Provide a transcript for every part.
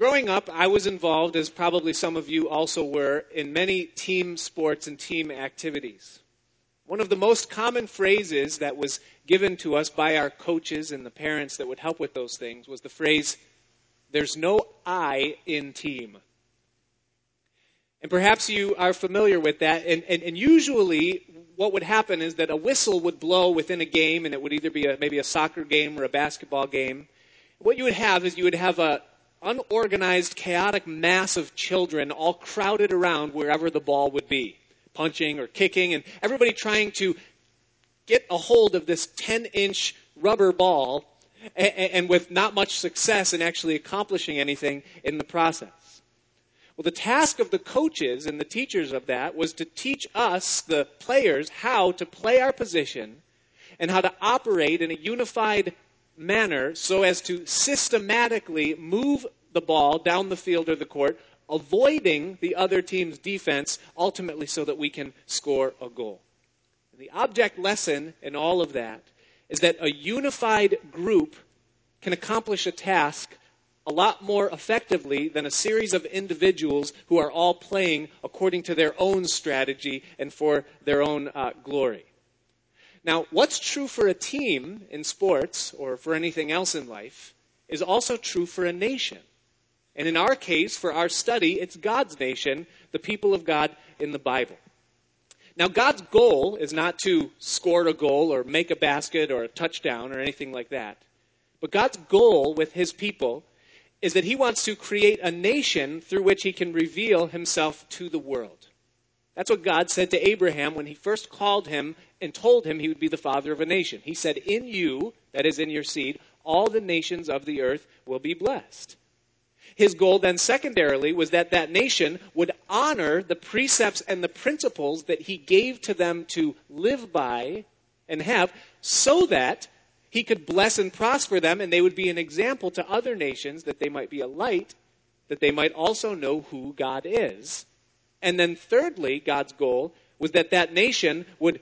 Growing up, I was involved, as probably some of you also were, in many team sports and team activities. One of the most common phrases that was given to us by our coaches and the parents that would help with those things was the phrase, there's no I in team. And perhaps you are familiar with that. And, and, and, usually, what would happen is that a whistle would blow within a game, and it would either be a, maybe a soccer game or a basketball game. What you would have is you would have a unorganized, chaotic mass of children all crowded around wherever the ball would be, punching or kicking, and everybody trying to get a hold of this 10 inch rubber ball and, and with not much success in actually accomplishing anything in the process. Well, the task of the coaches and the teachers of that was to teach us, the players, how to play our position and how to operate in a unified manner so as to systematically move the ball down the field or the court, avoiding the other team's defense, ultimately so that we can score a goal. And the object lesson in all of that is that a unified group can accomplish a task a lot more effectively than a series of individuals who are all playing according to their own strategy and for their own uh, glory. Now, what's true for a team in sports or for anything else in life is also true for a nation. And in our case, for our study, it's God's nation, the people of God in the Bible. Now, God's goal is not to score a goal or make a basket or a touchdown or anything like that. But God's goal with his people is that he wants to create a nation through which he can reveal himself to the world. That's what God said to Abraham when he first called him and told him he would be the father of a nation. He said, In you, that is in your seed, all the nations of the earth will be blessed. His goal then, secondarily, was that that nation would honor the precepts and the principles that he gave to them to live by and have, so that he could bless and prosper them, and they would be an example to other nations that they might be a light, that they might also know who God is. And then, thirdly, God's goal was that that nation would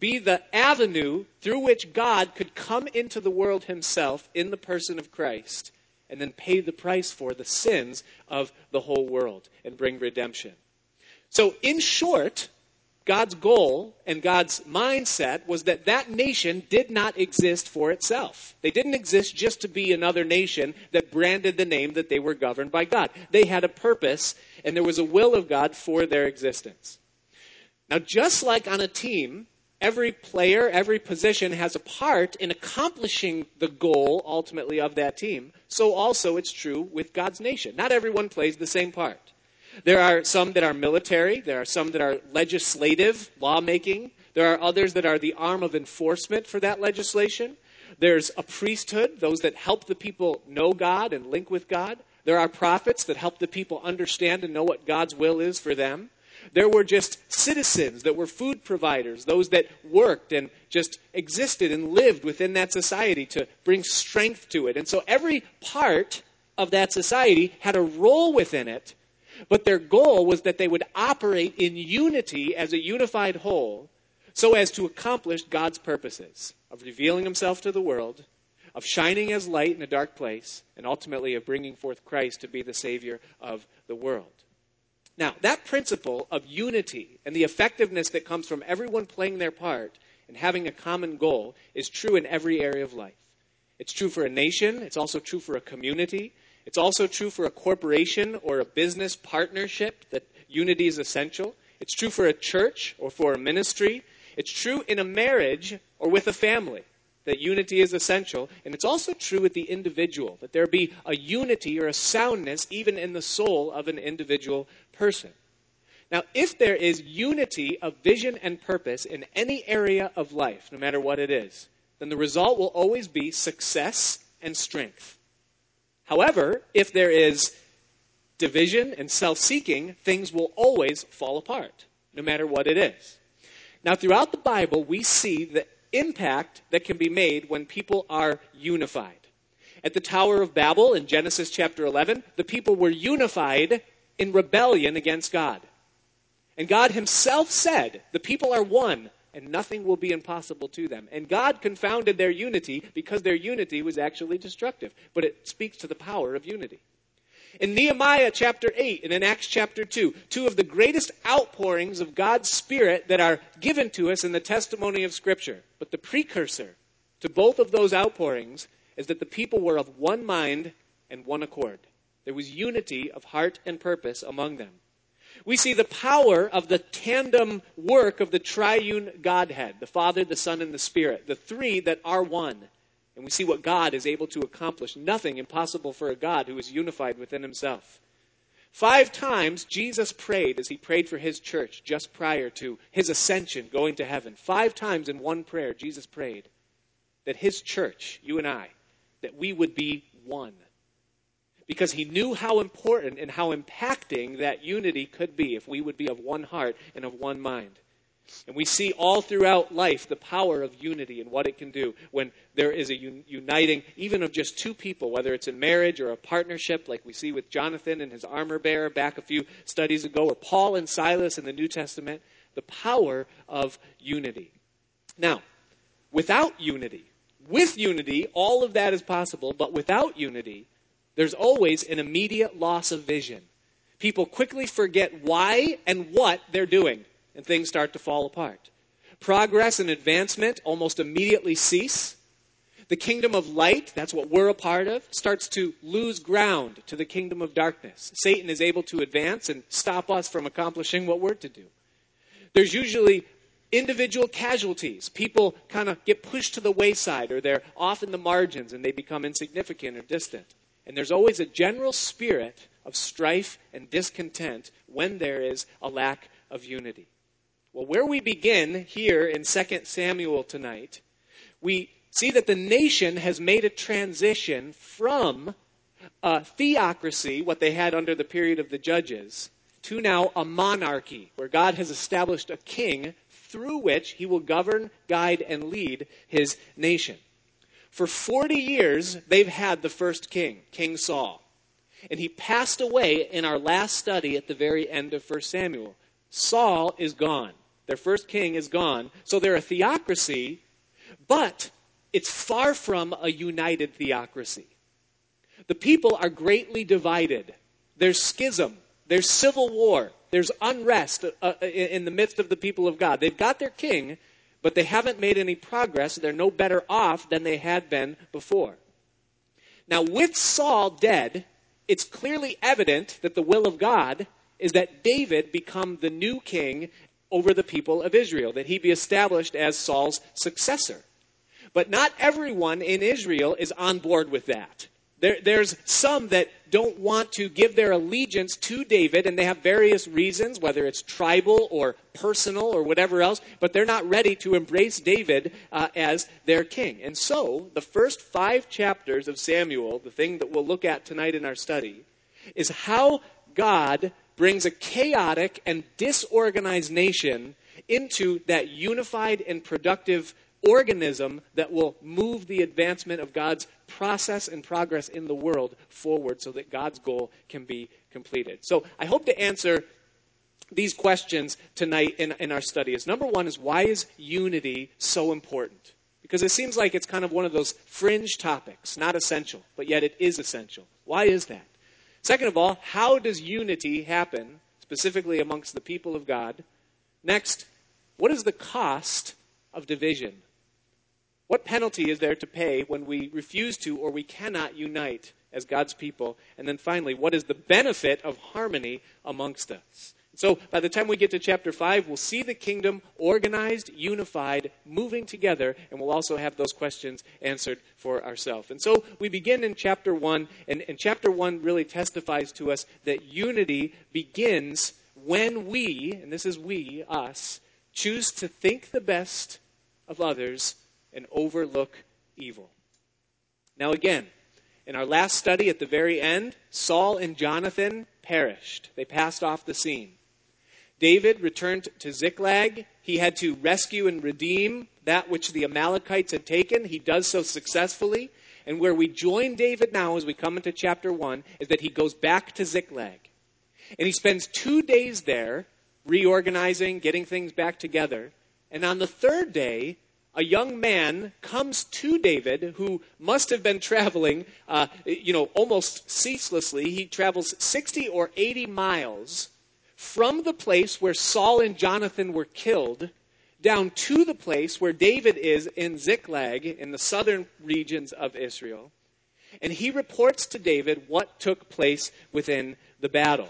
be the avenue through which God could come into the world himself in the person of Christ and then pay the price for the sins of the whole world and bring redemption. So, in short, God's goal and God's mindset was that that nation did not exist for itself. They didn't exist just to be another nation that branded the name that they were governed by God. They had a purpose and there was a will of God for their existence. Now, just like on a team, every player, every position has a part in accomplishing the goal ultimately of that team, so also it's true with God's nation. Not everyone plays the same part. There are some that are military, there are some that are legislative, lawmaking, there are others that are the arm of enforcement for that legislation. There's a priesthood, those that help the people know God and link with God. There are prophets that help the people understand and know what God's will is for them. There were just citizens that were food providers, those that worked and just existed and lived within that society to bring strength to it. And so every part of that society had a role within it but their goal was that they would operate in unity as a unified whole so as to accomplish God's purposes of revealing himself to the world, of shining as light in a dark place, and ultimately of bringing forth Christ to be the Savior of the world. Now, that principle of unity and the effectiveness that comes from everyone playing their part and having a common goal is true in every area of life. It's true for a nation, it's also true for a community, it's also true for a corporation or a business partnership that unity is essential. It's true for a church or for a ministry. It's true in a marriage or with a family that unity is essential. And it's also true with the individual, that there be a unity or a soundness even in the soul of an individual person. Now, if there is unity of vision and purpose in any area of life, no matter what it is, then the result will always be success and strength. However, if there is division and self seeking, things will always fall apart, no matter what it is. Now, throughout the Bible, we see the impact that can be made when people are unified. At the Tower of Babel in Genesis chapter 11, the people were unified in rebellion against God. And God Himself said, The people are one, and nothing will be impossible to them. And God confounded their unity because their unity was actually destructive. But it speaks to the power of unity. In Nehemiah chapter 8 and in Acts chapter 2, two of the greatest outpourings of God's Spirit that are given to us in the testimony of Scripture. But the precursor to both of those outpourings is that the people were of one mind and one accord. There was unity of heart and purpose among them. We see the power of the tandem work of the triune Godhead, the Father, the Son, and the Spirit, the three that are one. And we see what God is able to accomplish. Nothing impossible for a God who is unified within himself. Five times Jesus prayed as he prayed for his church just prior to his ascension, going to heaven. Five times in one prayer, Jesus prayed that his church, you and I, that we would be one because he knew how important and how impacting that unity could be if we would be of one heart and of one mind. And we see all throughout life the power of unity and what it can do when there is a un- uniting, even of just two people, whether it's in marriage or a partnership, like we see with Jonathan and his armor bearer back a few studies ago, or Paul and Silas in the New Testament, the power of unity. Now, without unity, with unity, all of that is possible, but without unity, there's always an immediate loss of vision. People quickly forget why and what they're doing, and things start to fall apart. Progress and advancement almost immediately cease. The kingdom of light, that's what we're a part of, starts to lose ground to the kingdom of darkness. Satan is able to advance and stop us from accomplishing what we're to do. There's usually individual casualties. People kind of get pushed to the wayside or they're off in the margins and they become insignificant or distant. And there's always a general spirit of strife and discontent when there is a lack of unity. Well, where we begin here in 2 Samuel tonight, we see that the nation has made a transition from a theocracy, what they had under the period of the judges, to now a monarchy, where God has established a king through which he will govern, guide, and lead his nation. For 40 years, they've had the first king, King Saul. And he passed away in our last study at the very end of 1 Samuel. Saul is gone. Their first king is gone. So they're a theocracy, but it's far from a united theocracy. The people are greatly divided. There's schism, there's civil war, there's unrest uh, uh in the midst of the people of God. They've got their king, but they haven't made any progress. They're no better off than they had been before. Now, with Saul dead, it's clearly evident that the will of God is that David become the new king over the people of Israel, that he be established as Saul's successor. But not everyone in Israel is on board with that. There, there's some that don't want to give their allegiance to David, and they have various reasons, whether it's tribal or personal or whatever else, but they're not ready to embrace David uh, as their king. And so, the first five chapters of Samuel, the thing that we'll look at tonight in our study, is how God brings a chaotic and disorganized nation into that unified and productive organism that will move the advancement of God's process and progress in the world forward so that God's goal can be completed. So I hope to answer these questions tonight in, in our study. Is number one is why is unity so important? Because it seems like it's kind of one of those fringe topics, not essential, but yet it is essential. Why is that? Second of all, how does unity happen, specifically amongst the people of God? Next, what is the cost of division? What penalty is there to pay when we refuse to or we cannot unite as God's people? And then finally, what is the benefit of harmony amongst us? So by the time we get to chapter 5, we'll see the kingdom organized, unified, moving together, and we'll also have those questions answered for ourselves. And so we begin in chapter 1, and, and chapter 1 really testifies to us that unity begins when we, and this is we, us, choose to think the best of others and overlook evil. Now, again, in our last study at the very end, Saul and Jonathan perished. They passed off the scene. David returned to Ziklag. He had to rescue and redeem that which the Amalekites had taken. He does so successfully. And where we join David now as we come into chapter 1 is that he goes back to Ziklag. And he spends two days there reorganizing, getting things back together. And on the third day, a young man comes to David who must have been traveling, uh, you know, almost ceaselessly. He travels 60 or 80 miles from the place where Saul and Jonathan were killed down to the place where David is in Ziklag in the southern regions of Israel. And he reports to David what took place within the battle.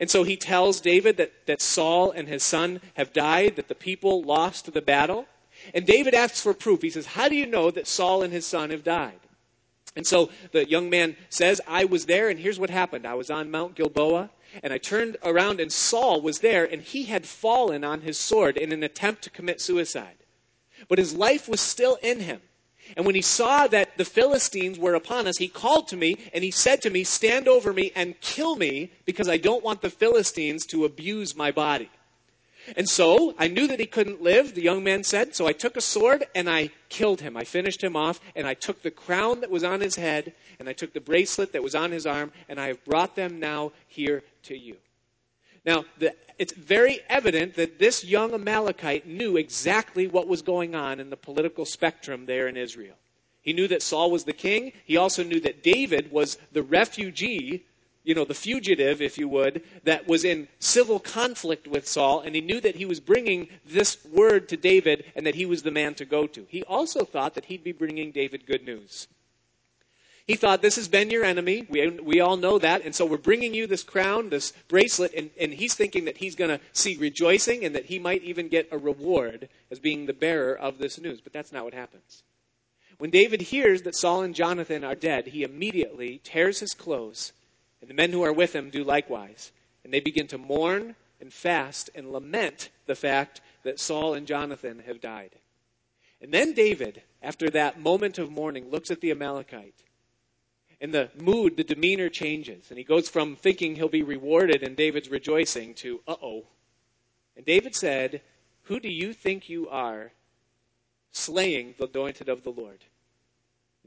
And so he tells David that, that Saul and his son have died, that the people lost the battle. And David asks for proof. He says, How do you know that Saul and his son have died? And so the young man says, I was there, and here's what happened. I was on Mount Gilboa, and I turned around, and Saul was there, and he had fallen on his sword in an attempt to commit suicide. But his life was still in him. And when he saw that the Philistines were upon us, he called to me and he said to me, Stand over me and kill me because I don't want the Philistines to abuse my body. And so I knew that he couldn't live, the young man said. So I took a sword and I killed him. I finished him off and I took the crown that was on his head and I took the bracelet that was on his arm and I have brought them now here to you. Now, the, it's very evident that this young Amalekite knew exactly what was going on in the political spectrum there in Israel. He knew that Saul was the king. He also knew that David was the refugee you know, the fugitive, if you would, that was in civil conflict with Saul, and he knew that he was bringing this word to David and that he was the man to go to. He also thought that he'd be bringing David good news. He thought, This has been your enemy. We, we all know that. And so we're bringing you this crown, this bracelet, and, and he's thinking that he's going to see rejoicing and that he might even get a reward as being the bearer of this news. But that's not what happens. When David hears that Saul and Jonathan are dead, he immediately tears his clothes and the men who are with him do likewise. And they begin to mourn and fast and lament the fact that Saul and Jonathan have died. And then David, after that moment of mourning, looks at the Amalekite. And the mood, the demeanor changes. And he goes from thinking he'll be rewarded and David's rejoicing to, uh oh. And David said, Who do you think you are, slaying the anointed of the Lord?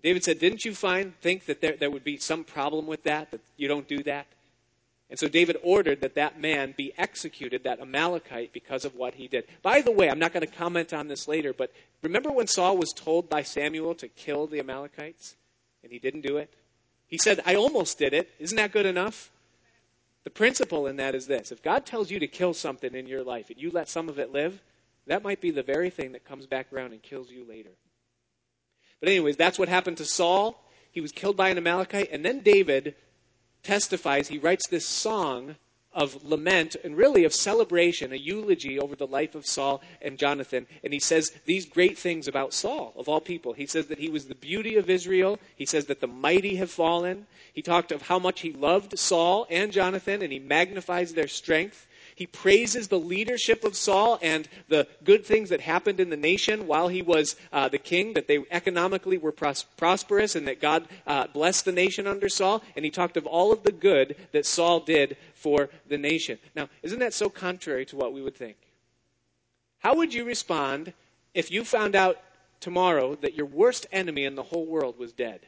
David said, Didn't you find, think that there, there would be some problem with that, that you don't do that? And so David ordered that that man be executed, that Amalekite, because of what he did. By the way, I'm not going to comment on this later, but remember when Saul was told by Samuel to kill the Amalekites? And he didn't do it? He said, I almost did it. Isn't that good enough? The principle in that is this if God tells you to kill something in your life and you let some of it live, that might be the very thing that comes back around and kills you later. But, anyways, that's what happened to Saul. He was killed by an Amalekite. And then David testifies, he writes this song of lament and really of celebration, a eulogy over the life of Saul and Jonathan. And he says these great things about Saul, of all people. He says that he was the beauty of Israel. He says that the mighty have fallen. He talked of how much he loved Saul and Jonathan, and he magnifies their strength. He praises the leadership of Saul and the good things that happened in the nation while he was uh, the king, that they economically were pros- prosperous and that God uh, blessed the nation under Saul. And he talked of all of the good that Saul did for the nation. Now, isn't that so contrary to what we would think? How would you respond if you found out tomorrow that your worst enemy in the whole world was dead?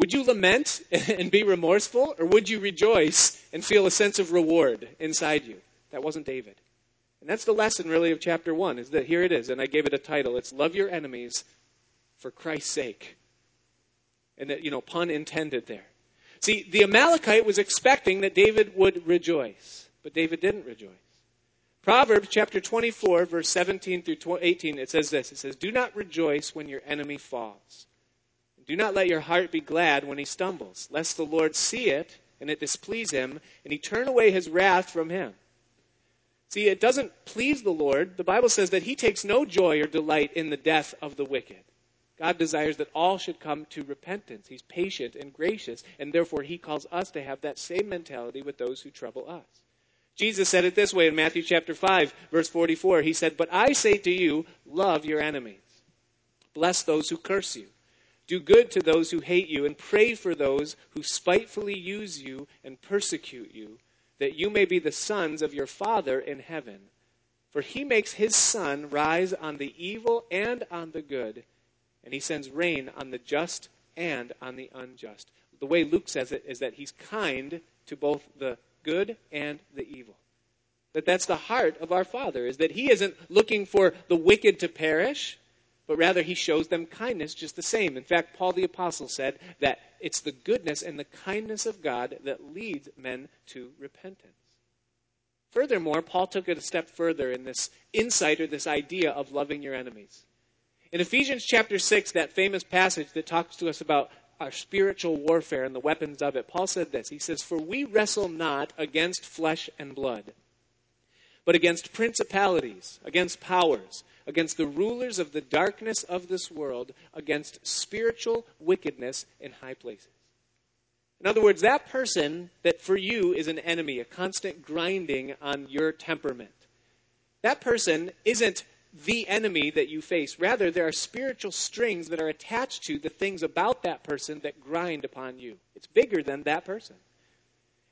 Would you lament and be remorseful, or would you rejoice and feel a sense of reward inside you? That wasn't David. And that's the lesson, really, of chapter 1, is that here it is, and I gave it a title. It's Love Your Enemies for Christ's sake. And that, you know, pun intended there. See, the Amalekite was expecting that David would rejoice, but David didn't rejoice. Proverbs chapter 24, verse 17 through 18, it says this It says, Do not rejoice when your enemy falls do not let your heart be glad when he stumbles, lest the Lord see it and it displease him, and he turn away his wrath from him. See, it doesn't please the Lord. The Bible says that he takes no joy or delight in the death of the wicked. God desires that all should come to repentance. He's patient and gracious, and therefore he calls us to have that same mentality with those who trouble us. Jesus said it this way in Matthew chapter 5, verse 44. He said, But I say to you, love your enemies. Bless those who curse you. Do good to those who hate you, and pray for those who spitefully use you and persecute you, that you may be the sons of your Father in heaven. For he makes his sun rise on the evil and on the good, and he sends rain on the just and on the unjust. The way Luke says it is that he's kind to both the good and the evil. That that's the heart of our Father, is that he isn't looking for the wicked to perish, but rather he shows them kindness just the same. In fact, Paul the Apostle said that it's the goodness and the kindness of God that leads men to repentance. Furthermore, Paul took it a step further in this insight or this idea of loving your enemies. In Ephesians chapter 6, that famous passage that talks to us about our spiritual warfare and the weapons of it, Paul said this. He says, For we wrestle not against flesh and blood, but against principalities, against powers, against the rulers of the darkness of this world, against spiritual wickedness in high places. In other words, that person that for you is an enemy, a constant grinding on your temperament, that person isn't the enemy that you face. Rather, there are spiritual strings that are attached to the things about that person that grind upon you. It's bigger than that person.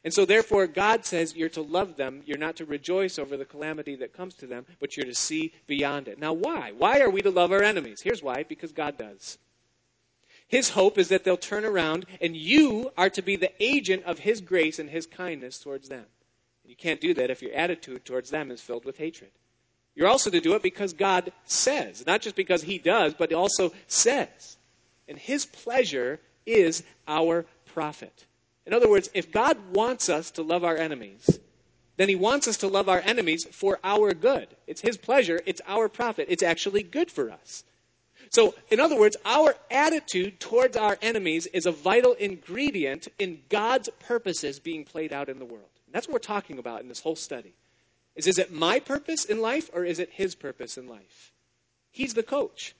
And so, therefore, God says you're to love them. You're not to rejoice over the calamity that comes to them, but you're to see beyond it. Now, why? Why are we to love our enemies? Here's why because God does. His hope is that they'll turn around, and you are to be the agent of His grace and His kindness towards them. You can't do that if your attitude towards them is filled with hatred. You're also to do it because God says, not just because He does, but also says. And His pleasure is our profit. In other words, if God wants us to love our enemies, then He wants us to love our enemies for our good. It's His pleasure, it's our profit, it's actually good for us. So, in other words, our attitude towards our enemies is a vital ingredient in God's purposes being played out in the world. And That's what we're talking about in this whole study is is it my purpose in life or is it his purpose in life? He's the coach.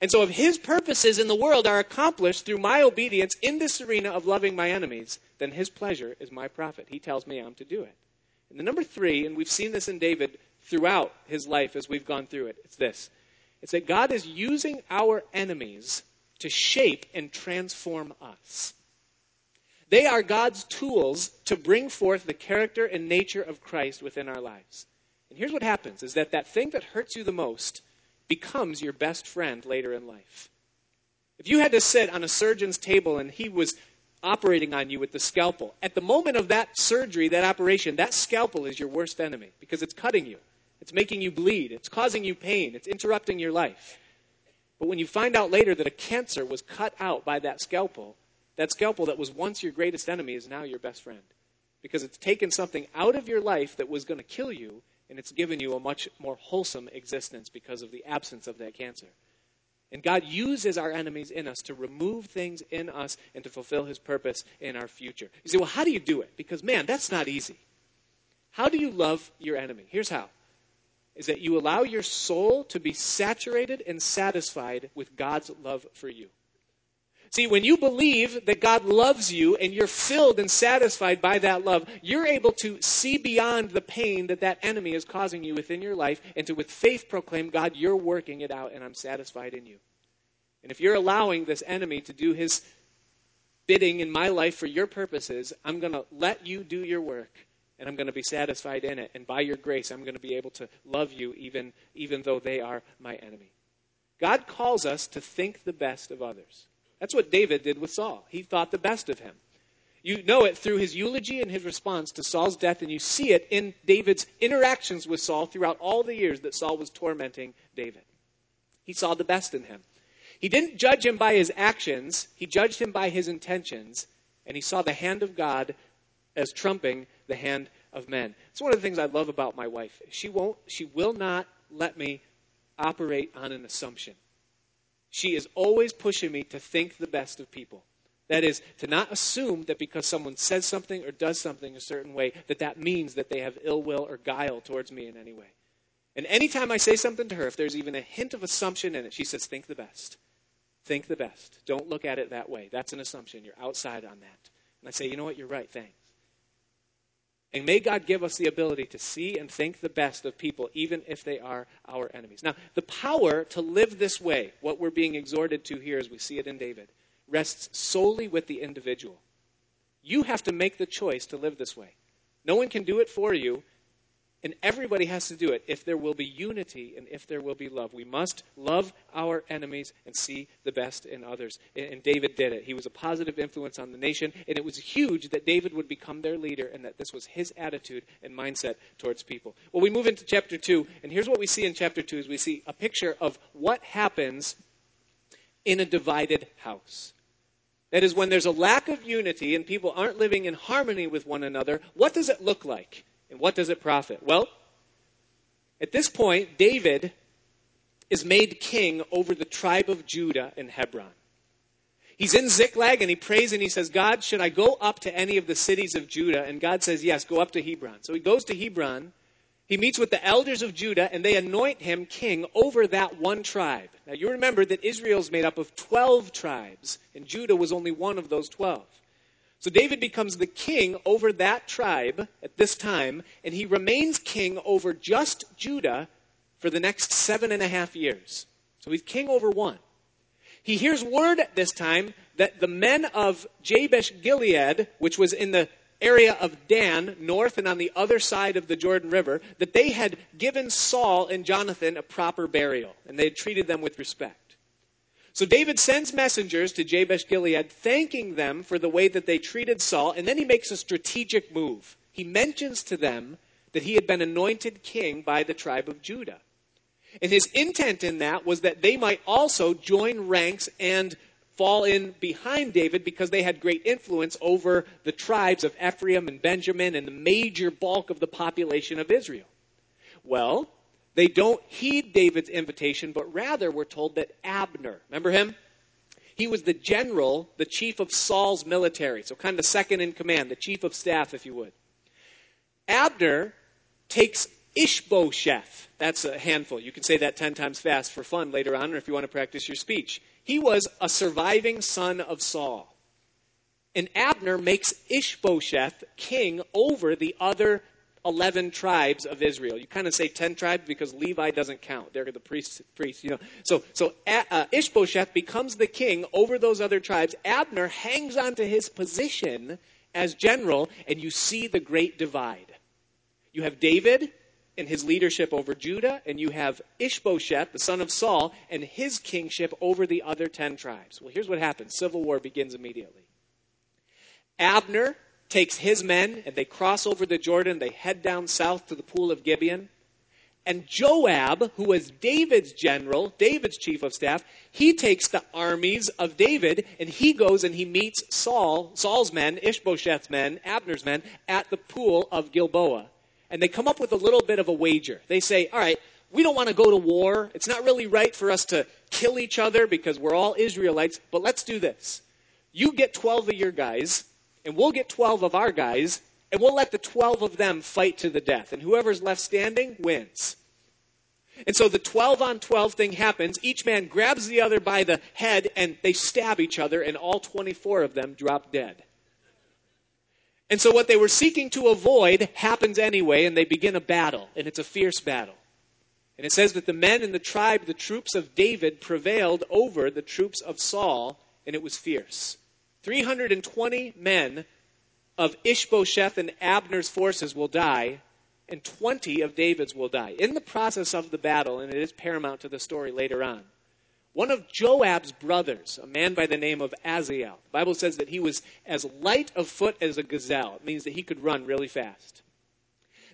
And so if his purposes in the world are accomplished through my obedience in this arena of loving my enemies, then his pleasure is my profit. He tells me I'm to do it. And the number three, and we've seen this in David throughout his life as we've gone through it, it's this. It's that God is using our enemies to shape and transform us. They are God's tools to bring forth the character and nature of Christ within our lives. And here's what happens is that that thing that hurts you the most becomes your best friend later in life. If you had to sit on a surgeon's table and he was operating on you with the scalpel, at the moment of that surgery, that operation, that scalpel is your worst enemy because it's cutting you. It's making you bleed. It's causing you pain. It's interrupting your life. But when you find out later that a cancer was cut out by that scalpel, that scalpel that was once your greatest enemy is now your best friend. Because it's taken something out of your life that was going to kill you, and it's given you a much more wholesome existence because of the absence of that cancer. And God uses our enemies in us to remove things in us and to fulfill his purpose in our future. You say, well, how do you do it? Because, man, that's not easy. How do you love your enemy? Here's how is that you allow your soul to be saturated and satisfied with God's love for you. See, when you believe that God loves you and you're filled and satisfied by that love, you're able to see beyond the pain that that enemy is causing you within your life and to, with faith, proclaim, God, you're working it out and I'm satisfied in you. And if you're allowing this enemy to do his bidding in my life for your purposes, I'm going to let you do your work and I'm going to be satisfied in it. And by your grace, I'm going to be able to love you even, even though they are my enemy. God calls us to think the best of others. That's what David did with Saul. He thought the best of him. You know it through his eulogy and his response to Saul's death, and you see it in David's interactions with Saul throughout all the years that Saul was tormenting David. He saw the best in him. He didn't judge him by his actions, he judged him by his intentions, and he saw the hand of God as trumping the hand of men. It's one of the things I love about my wife. She won't, she will not let me operate on an assumption. She is always pushing me to think the best of people. That is, to not assume that because someone says something or does something a certain way, that that means that they have ill will or guile towards me in any way. And anytime I say something to her, if there's even a hint of assumption in it, she says, Think the best. Think the best. Don't look at it that way. That's an assumption. You're outside on that. And I say, You know what? You're right. Thanks. And may God give us the ability to see and think the best of people, even if they are our enemies. Now, the power to live this way, what we're being exhorted to here as we see it in David, rests solely with the individual. You have to make the choice to live this way. No one can do it for you. And everybody has to do it if there will be unity and if there will be love. We must love our enemies and see the best in others. And David did it. He was a positive influence on the nation, and it was huge that David would become their leader and that this was his attitude and mindset towards people. Well, we move into chapter 2, and here's what we see in chapter 2 is we see a picture of what happens in a divided house. That is, when there's a lack of unity and people aren't living in harmony with one another, what does it look like? And what does it profit? Well, at this point, David is made king over the tribe of Judah in Hebron. He's in Ziklag and he prays and he says, God, should I go up to any of the cities of Judah? And God says, Yes, go up to Hebron. So he goes to Hebron. He meets with the elders of Judah and they anoint him king over that one tribe. Now you remember that Israel is made up of 12 tribes and Judah was only one of those 12. So David becomes the king over that tribe at this time, and he remains king over just Judah for the next seven and a half years. So he's king over one. He hears word at this time that the men of Jabesh Gilead, which was in the area of Dan, north and on the other side of the Jordan River, that they had given Saul and Jonathan a proper burial, and they had treated them with respect. So David sends messengers to Jabesh Gilead, thanking them for the way that they treated Saul, and then he makes a strategic move. He mentions to them that he had been anointed king by the tribe of Judah. And his intent in that was that they might also join ranks and fall in behind David because they had great influence over the tribes of Ephraim and Benjamin and the major bulk of the population of Israel. Well, they don't heed David's invitation, but rather we're told that Abner, remember him? He was the general, the chief of Saul's military, so kind of second in command, the chief of staff, if you would. Abner takes Ishbosheth. That's a handful. You can say that 10 times fast for fun later on, or if you want to practice your speech. He was a surviving son of Saul. And Abner makes Ishbosheth king over the other 11 tribes of Israel. You kind of say 10 tribes because Levi doesn't count. They're the priests, priests you know. So, so uh, Ishbosheth becomes the king over those other tribes. Abner hangs on to his position as general, and you see the great divide. You have David and his leadership over Judah, and you have Ishbosheth, the son of Saul, and his kingship over the other 10 tribes. Well, here's what happens civil war begins immediately. Abner takes his men and they cross over the Jordan. They head down south to the pool of Gibeon. And Joab, who was David's general, David's chief of staff, he takes the armies of David and he goes and he meets Saul, Saul's men, Ishbosheth's men, Abner's men, at the pool of Gilboa. And they come up with a little bit of a wager. They say, all right, we don't want to go to war. It's not really right for us to kill each other because we're all Israelites, but let's do this. You get 12 of your guys, and we'll get 12 of our guys, and we'll let the 12 of them fight to the death. And whoever's left standing wins. And so the 12 on 12 thing happens. Each man grabs the other by the head, and they stab each other, and all 24 of them drop dead. And so what they were seeking to avoid happens anyway, and they begin a battle, and it's a fierce battle. And it says that the men in the tribe, the troops of David, prevailed over the troops of Saul, and it was fierce. 320 men of Ishbosheth and Abner's forces will die, and 20 of David's will die. In the process of the battle, and it is paramount to the story later on, one of Joab's brothers, a man by the name of Azael, the Bible says that he was as light of foot as a gazelle. It means that he could run really fast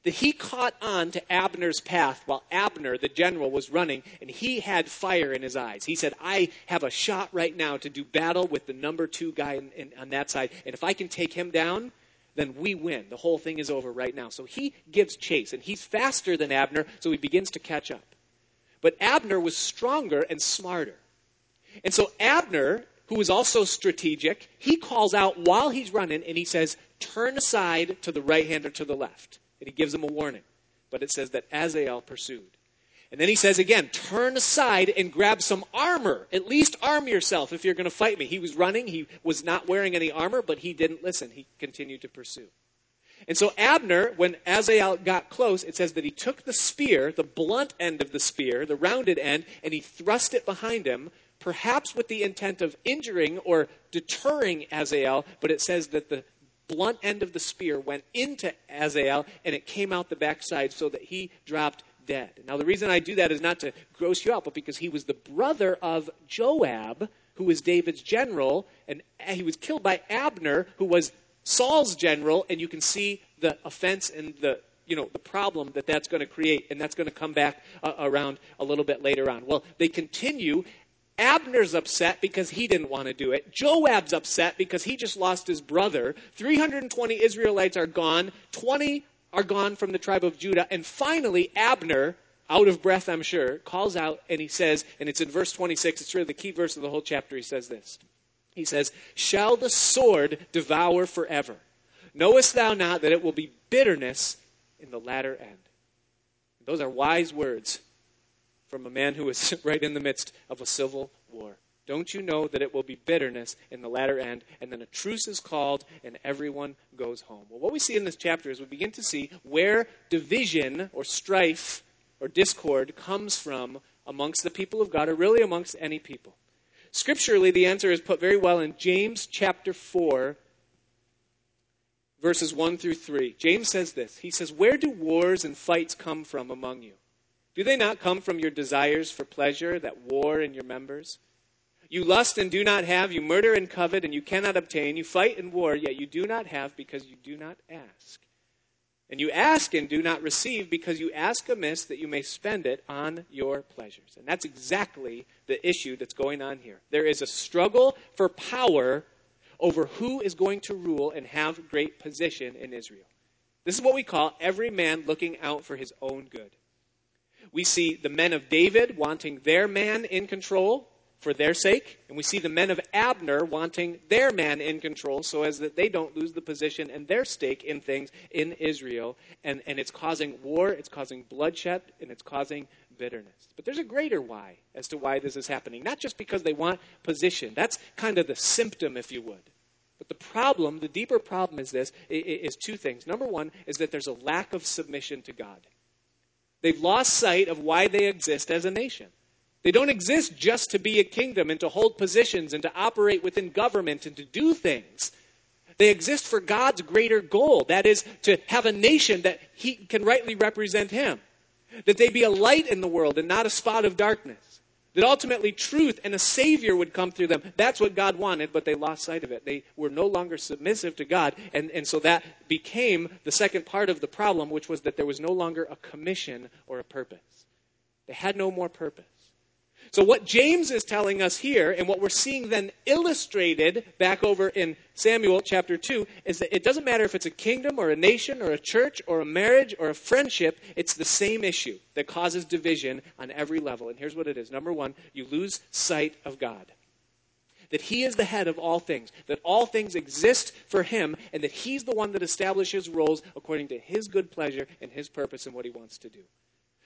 that he caught on to Abner's path while Abner, the general, was running, and he had fire in his eyes. He said, I have a shot right now to do battle with the number two guy in, in, on that side, and if I can take him down, then we win. The whole thing is over right now. So he gives chase, and he's faster than Abner, so he begins to catch up. But Abner was stronger and smarter. And so Abner, who was also strategic, he calls out while he's running, and he says, Turn aside to the right hand or to the left and he gives them a warning. But it says that Azael pursued. And then he says again, turn aside and grab some armor. At least arm yourself if you're going to fight me. He was running. He was not wearing any armor, but he didn't listen. He continued to pursue. And so Abner, when Azael got close, it says that he took the spear, the blunt end of the spear, the rounded end, and he thrust it behind him, perhaps with the intent of injuring or deterring Azael, but it says that the blunt end of the spear went into Azael and it came out the backside so that he dropped dead. Now, the reason I do that is not to gross you out, but because he was the brother of Joab, who was David's general, and he was killed by Abner, who was Saul's general, and you can see the offense and the you know the problem that that's going to create, and that's going to come back uh, around a little bit later on. Well, they continue. Abner's upset because he didn't want to do it. Joab's upset because he just lost his brother. 320 Israelites are gone. 20 are gone from the tribe of Judah. And finally, Abner, out of breath, I'm sure, calls out and he says, and it's in verse 26, it's really the key verse of the whole chapter. He says this He says, Shall the sword devour forever? Knowest thou not that it will be bitterness in the latter end? Those are wise words from a man who is right in the midst of a civil war. Don't you know that it will be bitterness in the latter end, and then a truce is called, and everyone goes home? Well, what we see in this chapter is we begin to see where division or strife or discord comes from amongst the people of God, or really amongst any people. Scripturally, the answer is put very well in James chapter 4, verses 1 through 3. James says this He says, Where do wars and fights come from among you? Do they not come from your desires for pleasure that war in your members? You lust and do not have, you murder and covet, and you cannot obtain. You fight and war, yet you do not have because you do not ask. And you ask and do not receive because you ask amiss that you may spend it on your pleasures. And that's exactly the issue that's going on here. There is a struggle for power over who is going to rule and have great position in Israel. This is what we call every man looking out for his own good. We see the men of David wanting their man in control, for their sake. And we see the men of Abner wanting their man in control so as that they don't lose the position and their stake in things in Israel. And, and it's causing war, it's causing bloodshed, and it's causing bitterness. But there's a greater why as to why this is happening. Not just because they want position. That's kind of the symptom, if you would. But the problem, the deeper problem is this, is two things. Number one is that there's a lack of submission to God. They've lost sight of why they exist as a nation. They don't exist just to be a kingdom and to hold positions and to operate within government and to do things. They exist for God's greater goal. That is, to have a nation that He can rightly represent Him. That they be a light in the world and not a spot of darkness. That ultimately truth and a Savior would come through them. That's what God wanted, but they lost sight of it. They were no longer submissive to God. And, and so that became the second part of the problem, which was that there was no longer a commission or a purpose. They had no more purpose. So, what James is telling us here, and what we're seeing then illustrated back over in Samuel chapter 2, is that it doesn't matter if it's a kingdom or a nation or a church or a marriage or a friendship, it's the same issue that causes division on every level. And here's what it is number one, you lose sight of God. That He is the head of all things, that all things exist for Him, and that He's the one that establishes roles according to His good pleasure and His purpose and what He wants to do.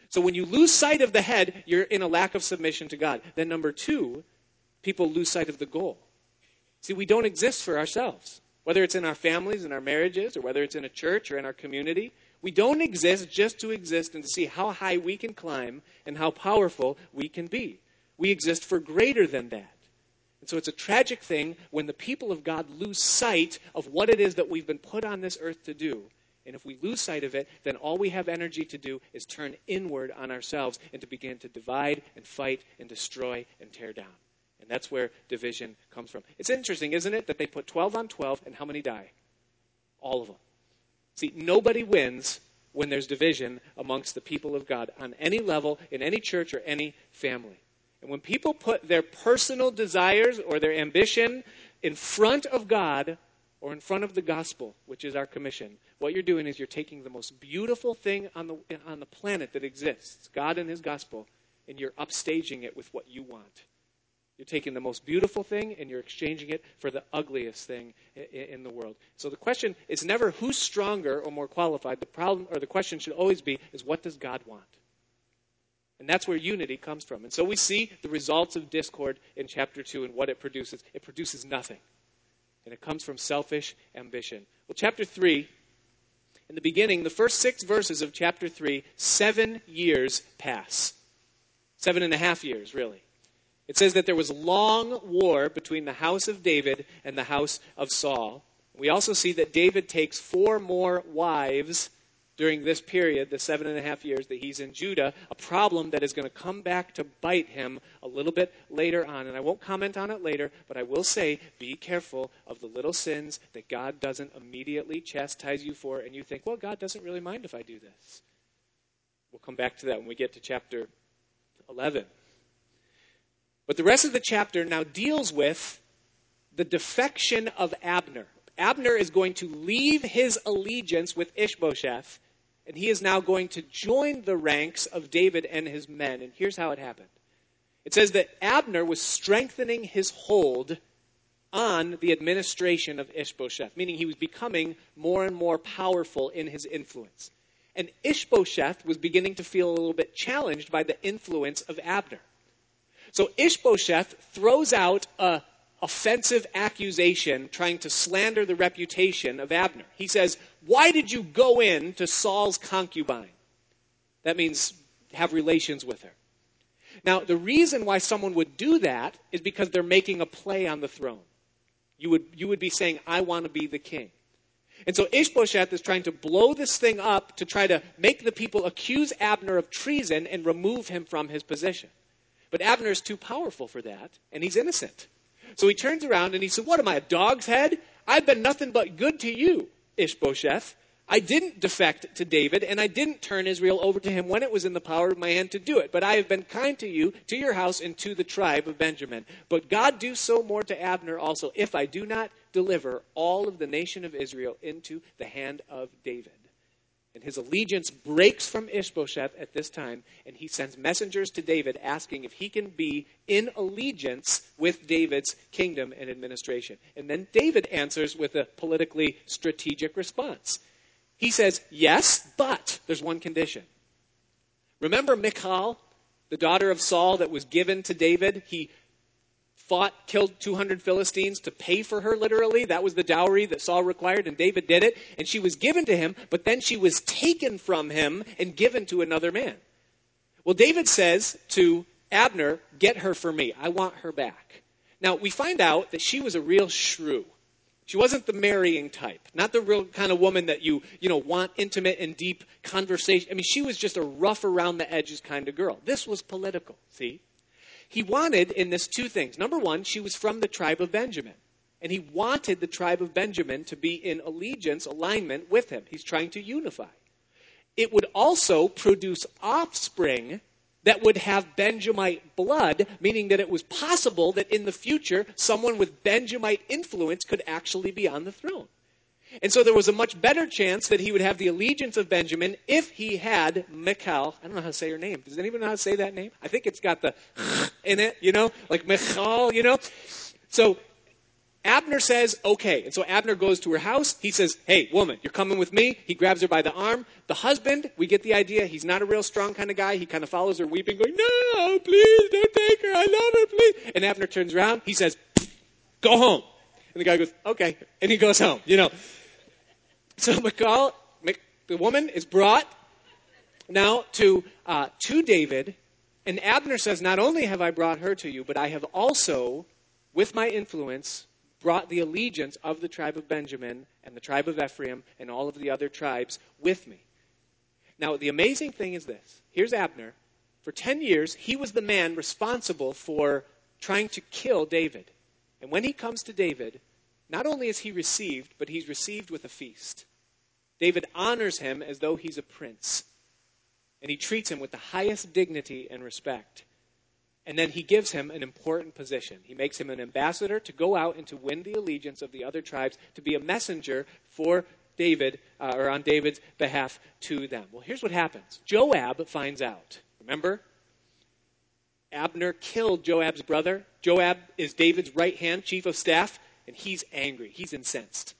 So when you lose sight of the head, you're in a lack of submission to God. Then, number two, people lose sight of the goal. See, we don't exist for ourselves, whether it's in our families, in our marriages, or whether it's in a church or in our community. We don't exist just to exist and to see how high we can climb and how powerful we can be. We exist for greater than that. And so it's a tragic thing when the people of God lose sight of what it is that we've been put on this earth to do and if we lose sight of it, then all we have energy to do is turn inward on ourselves and to begin to divide and fight and destroy and tear down. And that's where division comes from. It's interesting, isn't it, that they put 12 on 12 and how many die? All of them. See, nobody wins when there's division amongst the people of God on any level, in any church or any family. And when people put their personal desires or their ambition in front of God or in front of the gospel, which is our commission, what you're doing is you're taking the most beautiful thing on the, on the planet that exists, God and His gospel, and you're upstaging it with what you want. You're taking the most beautiful thing and you're exchanging it for the ugliest thing in the world. So the question is never who's stronger or more qualified. The problem or the question should always be is what does God want? And that's where unity comes from. And so we see the results of discord in chapter 2 and what it produces. It produces nothing. And it comes from selfish ambition. Well, chapter 3 in the beginning, the first six verses of chapter 3, seven years pass. Seven and a half years, really. It says that there was long war between the house of David and the house of Saul. We also see that David takes four more wives during this period, the seven and a half years that he's in Judah, a problem that is going to come back to bite him a little bit later on. And I won't comment on it later, but I will say be careful of the little sins that God doesn't immediately chastise you for, and you think, well, God doesn't really mind if I do this. We'll come back to that when we get to chapter 11. But the rest of the chapter now deals with the defection of Abner. Abner is going to leave his allegiance with Ishbosheth and he is now going to join the ranks of David and his men. And here's how it happened it says that Abner was strengthening his hold on the administration of Ishbosheth, meaning he was becoming more and more powerful in his influence. And Ishbosheth was beginning to feel a little bit challenged by the influence of Abner. So Ishbosheth throws out a offensive accusation trying to slander the reputation of Abner. He says, Why did you go in to Saul's concubine? That means have relations with her. Now, the reason why someone would do that is because they're making a play on the throne. You would, you would be saying, I want to be the king. And so Ishbosheth is trying to blow this thing up to try to make the people accuse Abner of treason and remove him from his position. But Abner is too powerful for that, and he's innocent. So he turns around and he said, What am I, a dog's head? I've been nothing but good to you, Ishbosheth. I didn't defect to David, and I didn't turn Israel over to him when it was in the power of my hand to do it. But I have been kind to you, to your house, and to the tribe of Benjamin. But God do so more to Abner also, if I do not deliver all of the nation of Israel into the hand of David. And his allegiance breaks from Ishbosheth at this time, and he sends messengers to David asking if he can be in allegiance with David's kingdom and administration. And then David answers with a politically strategic response. He says, Yes, but there's one condition. Remember Michal, the daughter of Saul that was given to David? He fought, killed 200 Philistines to pay for her, literally. That was the dowry that Saul required, and David did it. And she was given to him, but then she was taken from him and given to another man. Well, David says to Abner, Get her for me. I want her back. Now, we find out that she was a real shrew. She wasn't the marrying type, not the real kind of woman that you, you know, want intimate and deep conversation. I mean, she was just a rough around the edges kind of girl. This was political, see? He wanted in this two things. Number one, she was from the tribe of Benjamin. And he wanted the tribe of Benjamin to be in allegiance, alignment with him. He's trying to unify. It would also produce offspring that would have Benjamite blood, meaning that it was possible that in the future someone with Benjamite influence could actually be on the throne. And so there was a much better chance that he would have the allegiance of Benjamin if he had Michal. I don't know how to say her name. Does anyone know how to say that name? I think it's got the in it, you know, like Michal, you know. So Abner says, okay. And so Abner goes to her house. He says, hey, woman, you're coming with me. He grabs her by the arm. The husband, we get the idea. He's not a real strong kind of guy. He kind of follows her weeping, going, no, please don't take her. I love her, please. And Abner turns around. He says, go home. And the guy goes, okay. And he goes home, you know. So the woman is brought now to, uh, to David, and Abner says, Not only have I brought her to you, but I have also, with my influence, brought the allegiance of the tribe of Benjamin and the tribe of Ephraim and all of the other tribes with me. Now, the amazing thing is this here's Abner. For 10 years, he was the man responsible for trying to kill David. And when he comes to David, not only is he received, but he's received with a feast. David honors him as though he's a prince, and he treats him with the highest dignity and respect. And then he gives him an important position. He makes him an ambassador to go out and to win the allegiance of the other tribes, to be a messenger for David, uh, or on David's behalf to them. Well, here's what happens Joab finds out. Remember? Abner killed Joab's brother. Joab is David's right hand chief of staff and he's angry. He's incensed.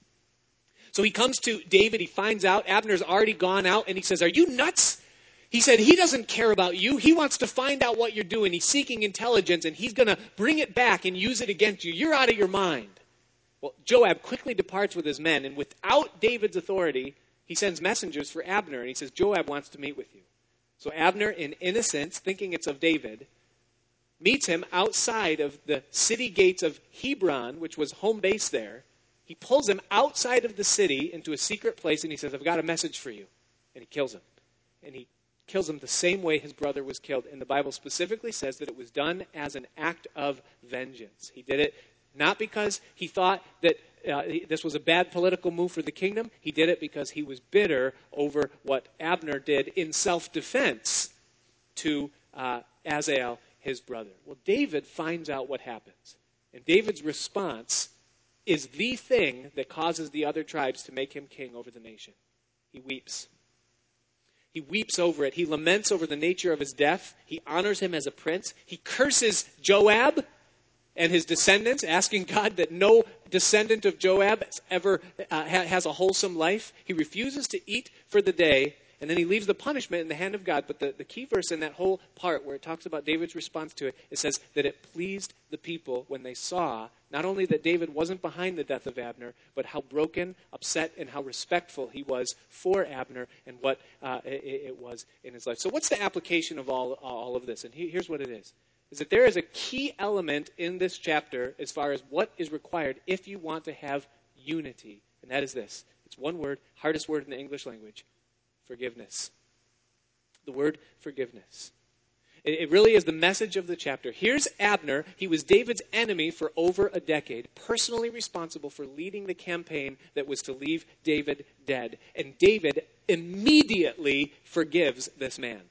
So he comes to David, he finds out Abner's already gone out, and he says, Are you nuts? He said, He doesn't care about you. He wants to find out what you're doing. He's seeking intelligence, and he's going to bring it back and use it against you. You're out of your mind. Well, Joab quickly departs with his men, and without David's authority, he sends messengers for Abner, and he says, Joab wants to meet with you. So Abner, in innocence, thinking it's of David, meets him outside of the city gates of Hebron, which was home base there. He pulls him outside of the city into a secret place and he says, I've got a message for you. And he kills him. And he kills him the same way his brother was killed. And the Bible specifically says that it was done as an act of vengeance. He did it not because he thought that uh, this was a bad political move for the kingdom. He did it because he was bitter over what Abner did in self defense to uh, Asahel, his brother. Well, David finds out what happens. And David's response is the thing that causes the other tribes to make him king over the nation. He weeps. He weeps over it. He laments over the nature of his death. He honors him as a prince. He curses Joab and his descendants, asking God that no descendant of Joab ever uh, has a wholesome life. He refuses to eat for the day and then he leaves the punishment in the hand of God. But the, the key verse in that whole part where it talks about David's response to it, it says that it pleased the people when they saw not only that David wasn't behind the death of Abner, but how broken, upset, and how respectful he was for Abner and what uh, it, it, was in his life. So, what's the application of all, all of this? And he, here's what it is is that there is a key element in this chapter as far as what is required if you want to have unity. And that is this it's one word, hardest word in the English language forgiveness. The word forgiveness. It really is the message of the chapter. Here's Abner. He was David's enemy for over a decade, personally responsible for leading the campaign that was to leave David dead. And David immediately forgives this man.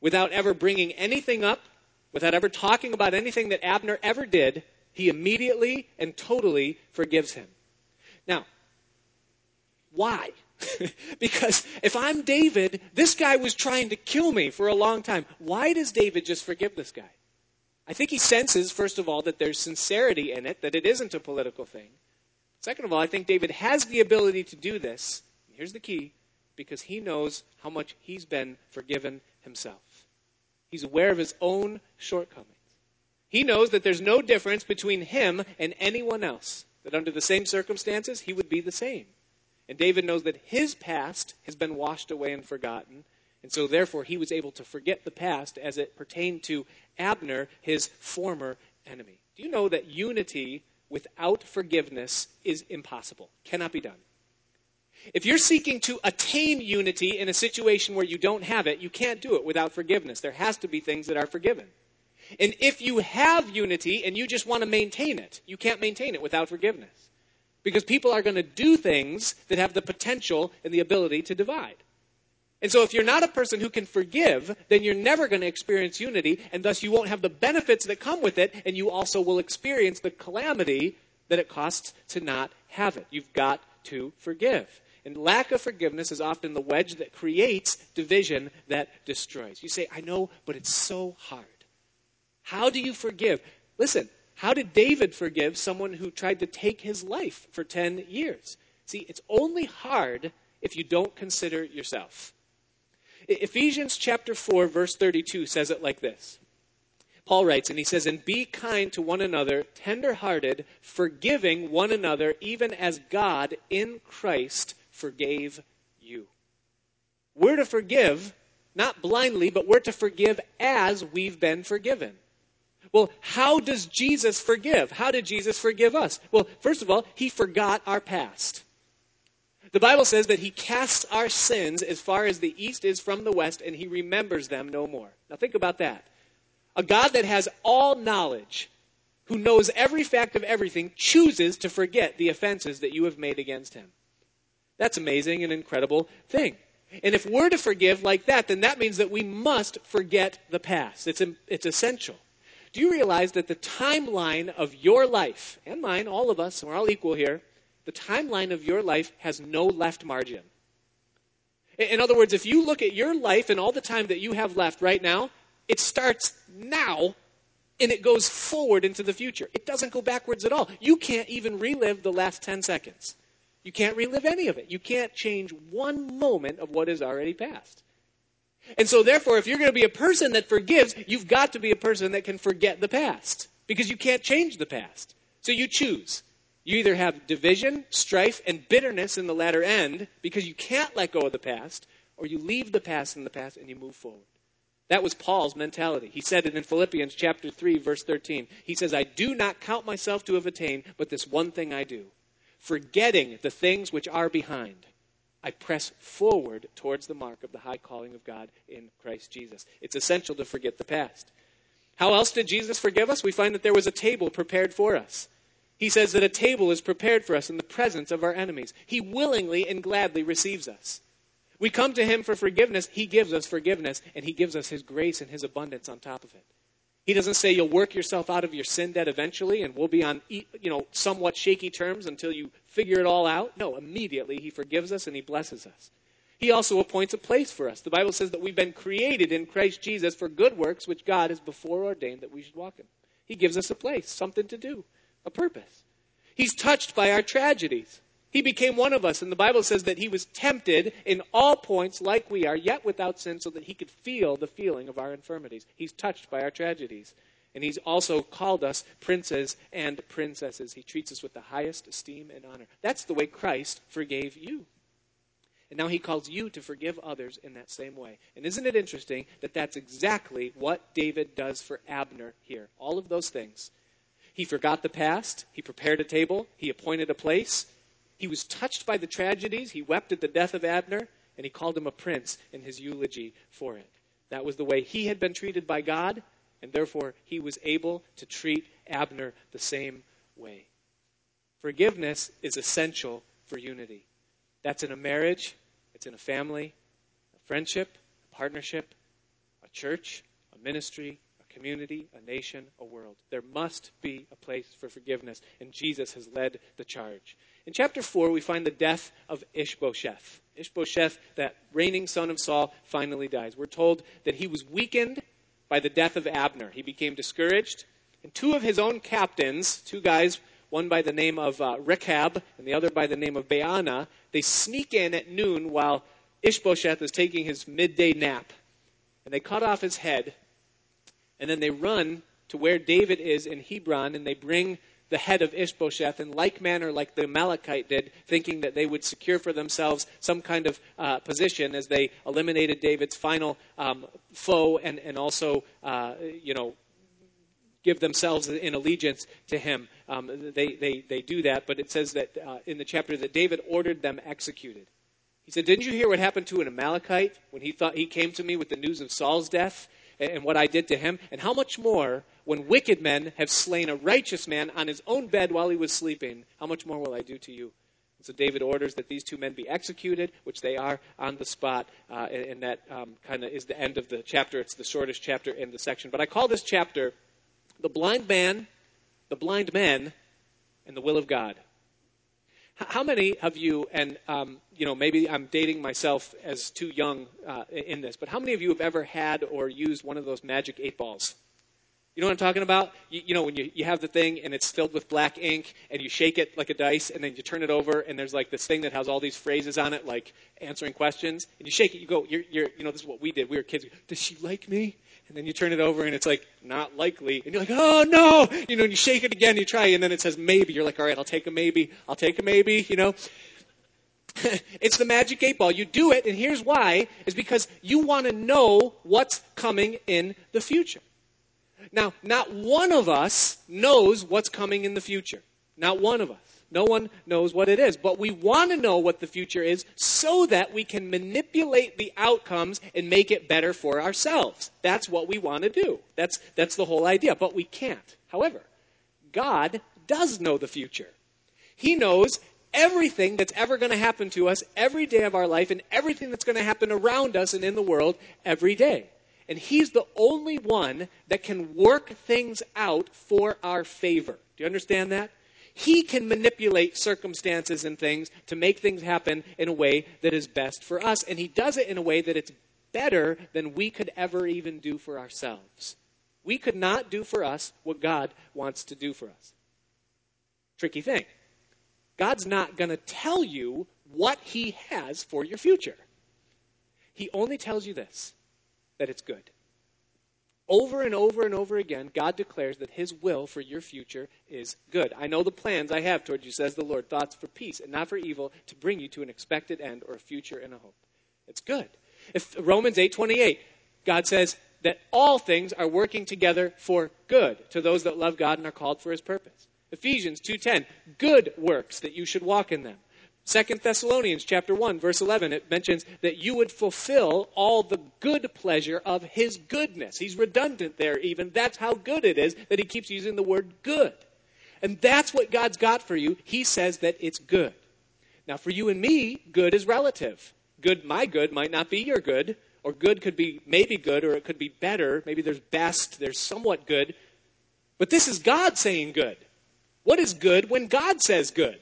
Without ever bringing anything up, without ever talking about anything that Abner ever did, he immediately and totally forgives him. Now, why? because if I'm David, this guy was trying to kill me for a long time. Why does David just forgive this guy? I think he senses, first of all, that there's sincerity in it, that it isn't a political thing. Second of all, I think David has the ability to do this. Here's the key because he knows how much he's been forgiven himself. He's aware of his own shortcomings. He knows that there's no difference between him and anyone else, that under the same circumstances, he would be the same. And David knows that his past has been washed away and forgotten. And so, therefore, he was able to forget the past as it pertained to Abner, his former enemy. Do you know that unity without forgiveness is impossible? Cannot be done. If you're seeking to attain unity in a situation where you don't have it, you can't do it without forgiveness. There has to be things that are forgiven. And if you have unity and you just want to maintain it, you can't maintain it without forgiveness. Because people are going to do things that have the potential and the ability to divide. And so, if you're not a person who can forgive, then you're never going to experience unity, and thus you won't have the benefits that come with it, and you also will experience the calamity that it costs to not have it. You've got to forgive. And lack of forgiveness is often the wedge that creates division that destroys. You say, I know, but it's so hard. How do you forgive? Listen, how did David forgive someone who tried to take his life for 10 years? See, it's only hard if you don't consider yourself. Ephesians chapter 4 verse 32 says it like this. Paul writes, and he says, And be kind to one another, tender-hearted, forgiving one another, even as God in Christ forgave you. We're to forgive, not blindly, but we're to forgive as we've been forgiven. Well, how does Jesus forgive? How did Jesus forgive us? Well, first of all, he forgot our past. The Bible says that he casts our sins as far as the east is from the west, and he remembers them no more. Now, think about that. A God that has all knowledge, who knows every fact of everything, chooses to forget the offenses that you have made against him. That's amazing and incredible thing. And if we're to forgive like that, then that means that we must forget the past. It's, it's essential. Do you realize that the timeline of your life, and mine, all of us, we're all equal here, the timeline of your life has no left margin? In other words, if you look at your life and all the time that you have left right now, it starts now and it goes forward into the future. It doesn't go backwards at all. You can't even relive the last 10 seconds. You can't relive any of it. You can't change one moment of what has already passed. And so, therefore, if you're going to be a person that forgives, you've got to be a person that can forget the past because you can't change the past. So you choose. You either have division, strife, and bitterness in the latter end because you can't let go of the past, or you leave the past in the past and you move forward. That was Paul's mentality. He said it in Philippians chapter 3 verse 13. He says, "I do not count myself to have attained, but this one thing I do, forgetting the things which are behind. I press forward towards the mark of the high calling of God in Christ Jesus. It's essential to forget the past. How else did Jesus forgive us? We find that there was a table prepared for us. He says that a table is prepared for us in the presence of our enemies. He willingly and gladly receives us. We come to Him for forgiveness. He gives us forgiveness, and He gives us His grace and His abundance on top of it. He doesn't say you'll work yourself out of your sin debt eventually and we'll be on you know somewhat shaky terms until you figure it all out. No, immediately he forgives us and he blesses us. He also appoints a place for us. The Bible says that we've been created in Christ Jesus for good works which God has before ordained that we should walk in. He gives us a place, something to do, a purpose. He's touched by our tragedies. He became one of us, and the Bible says that he was tempted in all points like we are, yet without sin, so that he could feel the feeling of our infirmities. He's touched by our tragedies. And he's also called us princes and princesses. He treats us with the highest esteem and honor. That's the way Christ forgave you. And now he calls you to forgive others in that same way. And isn't it interesting that that's exactly what David does for Abner here? All of those things. He forgot the past, he prepared a table, he appointed a place, he was touched by the tragedies. He wept at the death of Abner, and he called him a prince in his eulogy for it. That was the way he had been treated by God, and therefore he was able to treat Abner the same way. Forgiveness is essential for unity. That's in a marriage, it's in a family, a friendship, a partnership, a church, a ministry, a community, a nation, a world. There must be a place for forgiveness, and Jesus has led the charge. In chapter 4, we find the death of Ishbosheth. Ishbosheth, that reigning son of Saul, finally dies. We're told that he was weakened by the death of Abner. He became discouraged, and two of his own captains, two guys, one by the name of uh, Rechab and the other by the name of Baanah, they sneak in at noon while Ishbosheth is taking his midday nap. And they cut off his head, and then they run to where David is in Hebron, and they bring the head of Ishbosheth in like manner like the Amalekite did, thinking that they would secure for themselves some kind of uh, position as they eliminated David's final um, foe and, and also, uh, you know, give themselves in allegiance to him. Um, they, they, they do that, but it says that uh, in the chapter that David ordered them executed. He said, Didn't you hear what happened to an Amalekite when he thought he came to me with the news of Saul's death and what I did to him? And how much more when wicked men have slain a righteous man on his own bed while he was sleeping, how much more will I do to you? And so David orders that these two men be executed, which they are on the spot, uh, and, and, that um, kind of is the end of the chapter. It's the shortest chapter in the section. But I call this chapter The Blind Man, The Blind Men, and the Will of God. How many of you, and um, you know, maybe I'm dating myself as too young uh, in this, but how many of you have ever had or used one of those magic eight balls? You know what I'm talking about? You, you, know, when you, you have the thing and it's filled with black ink and you shake it like a dice and then you turn it over and there's like this thing that has all these phrases on it, like answering questions. And you shake it, you go, you're, you're, you know, this is what we did. We were kids. Does she like me? And then you turn it over and it's like, not likely. And you're like, oh no! You know, and you shake it again, you try, and then it says maybe. You're like, all right, I'll take a maybe. I'll take a maybe, you know? it's the magic eight ball. You do it, and here's why, is because you want to know what's coming in the future. Now, not one of us knows what's coming in the future. Not one of us. No one knows what it is. But we want to know what the future is so that we can manipulate the outcomes and make it better for ourselves. That's what we want to do. That's, that's the whole idea. But we can't. However, God does know the future. He knows everything that's ever going to happen to us every day of our life and everything that's going to happen around us and in the world every day. And He's the only one that can work things out for our favor. Do you understand that? He can manipulate circumstances and things to make things happen in a way that is best for us. And He does it in a way that it's better than we could ever even do for ourselves. We could not do for us what God wants to do for us. Tricky thing. God's not going to tell you what He has for your future. He only tells you this that it's good. Over and over and over again, God declares that His will for your future is good. I know the plans I have toward you, says the Lord, thoughts for peace and not for evil, to bring you to an expected end or a future and a hope. It's good. If Romans 8:28, God says that all things are working together for good to those that love God and are called for His purpose. Ephesians 2:10, good works that you should walk in them. Second Thessalonians chapter 1 verse 11 it mentions that you would fulfill all the good pleasure of his goodness. He's redundant there even. That's how good it is that he keeps using the word good. And that's what God's got for you. He says that it's good. Now for you and me, good is relative. Good my good might not be your good, or good could be maybe good or it could be better. Maybe there's best, there's somewhat good. But this is God saying good. What is good when God says good?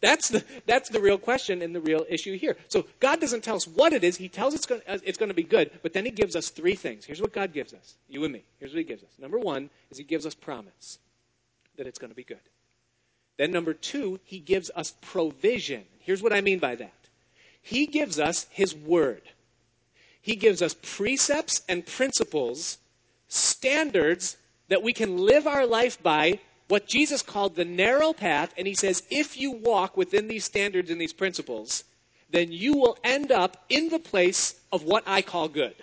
That's the, that's the real question and the real issue here. So God doesn't tell us what it is. He tells us it's going, uh, it's going to be good, but then He gives us three things. Here's what God gives us, you and me. Here's what He gives us. Number one is He gives us promise that it's going to be good. Then number two, He gives us provision. Here's what I mean by that. He gives us His Word. He gives us precepts and principles, standards that we can live our life by what Jesus called the narrow path, and he says, if you walk within these standards and these principles, then you will end up in the place of what I call good.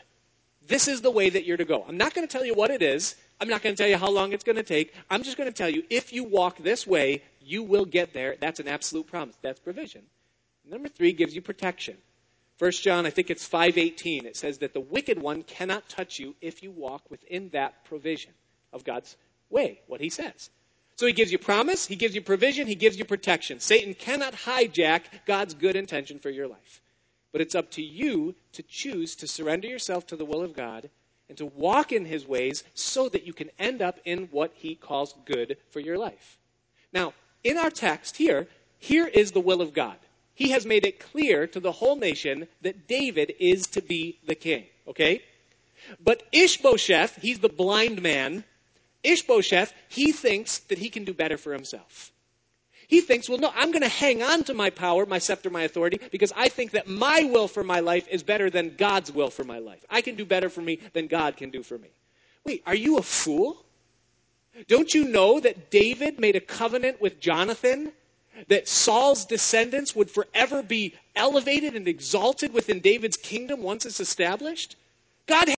This is the way that you're to go. I'm not going to tell you what it is. I'm not going to tell you how long it's going to take. I'm just going to tell you if you walk this way, you will get there. That's an absolute promise. That's provision. Number three gives you protection. First John, I think it's 518. It says that the wicked one cannot touch you if you walk within that provision of God's way, what he says. So he gives you promise, he gives you provision, he gives you protection. Satan cannot hijack God's good intention for your life. But it's up to you to choose to surrender yourself to the will of God and to walk in his ways so that you can end up in what he calls good for your life. Now, in our text here, here is the will of God. He has made it clear to the whole nation that David is to be the king, okay? But Ishbosheth, he's the blind man, Ishbosheth, he thinks that he can do better for himself. He thinks, well, no, I'm going to hang on to my power, my scepter, my authority, because I think that my will for my life is better than God's will for my life. I can do better for me than God can do for me. Wait, are you a fool? Don't you know that David made a covenant with Jonathan that Saul's descendants would forever be elevated and exalted within David's kingdom once it's established? God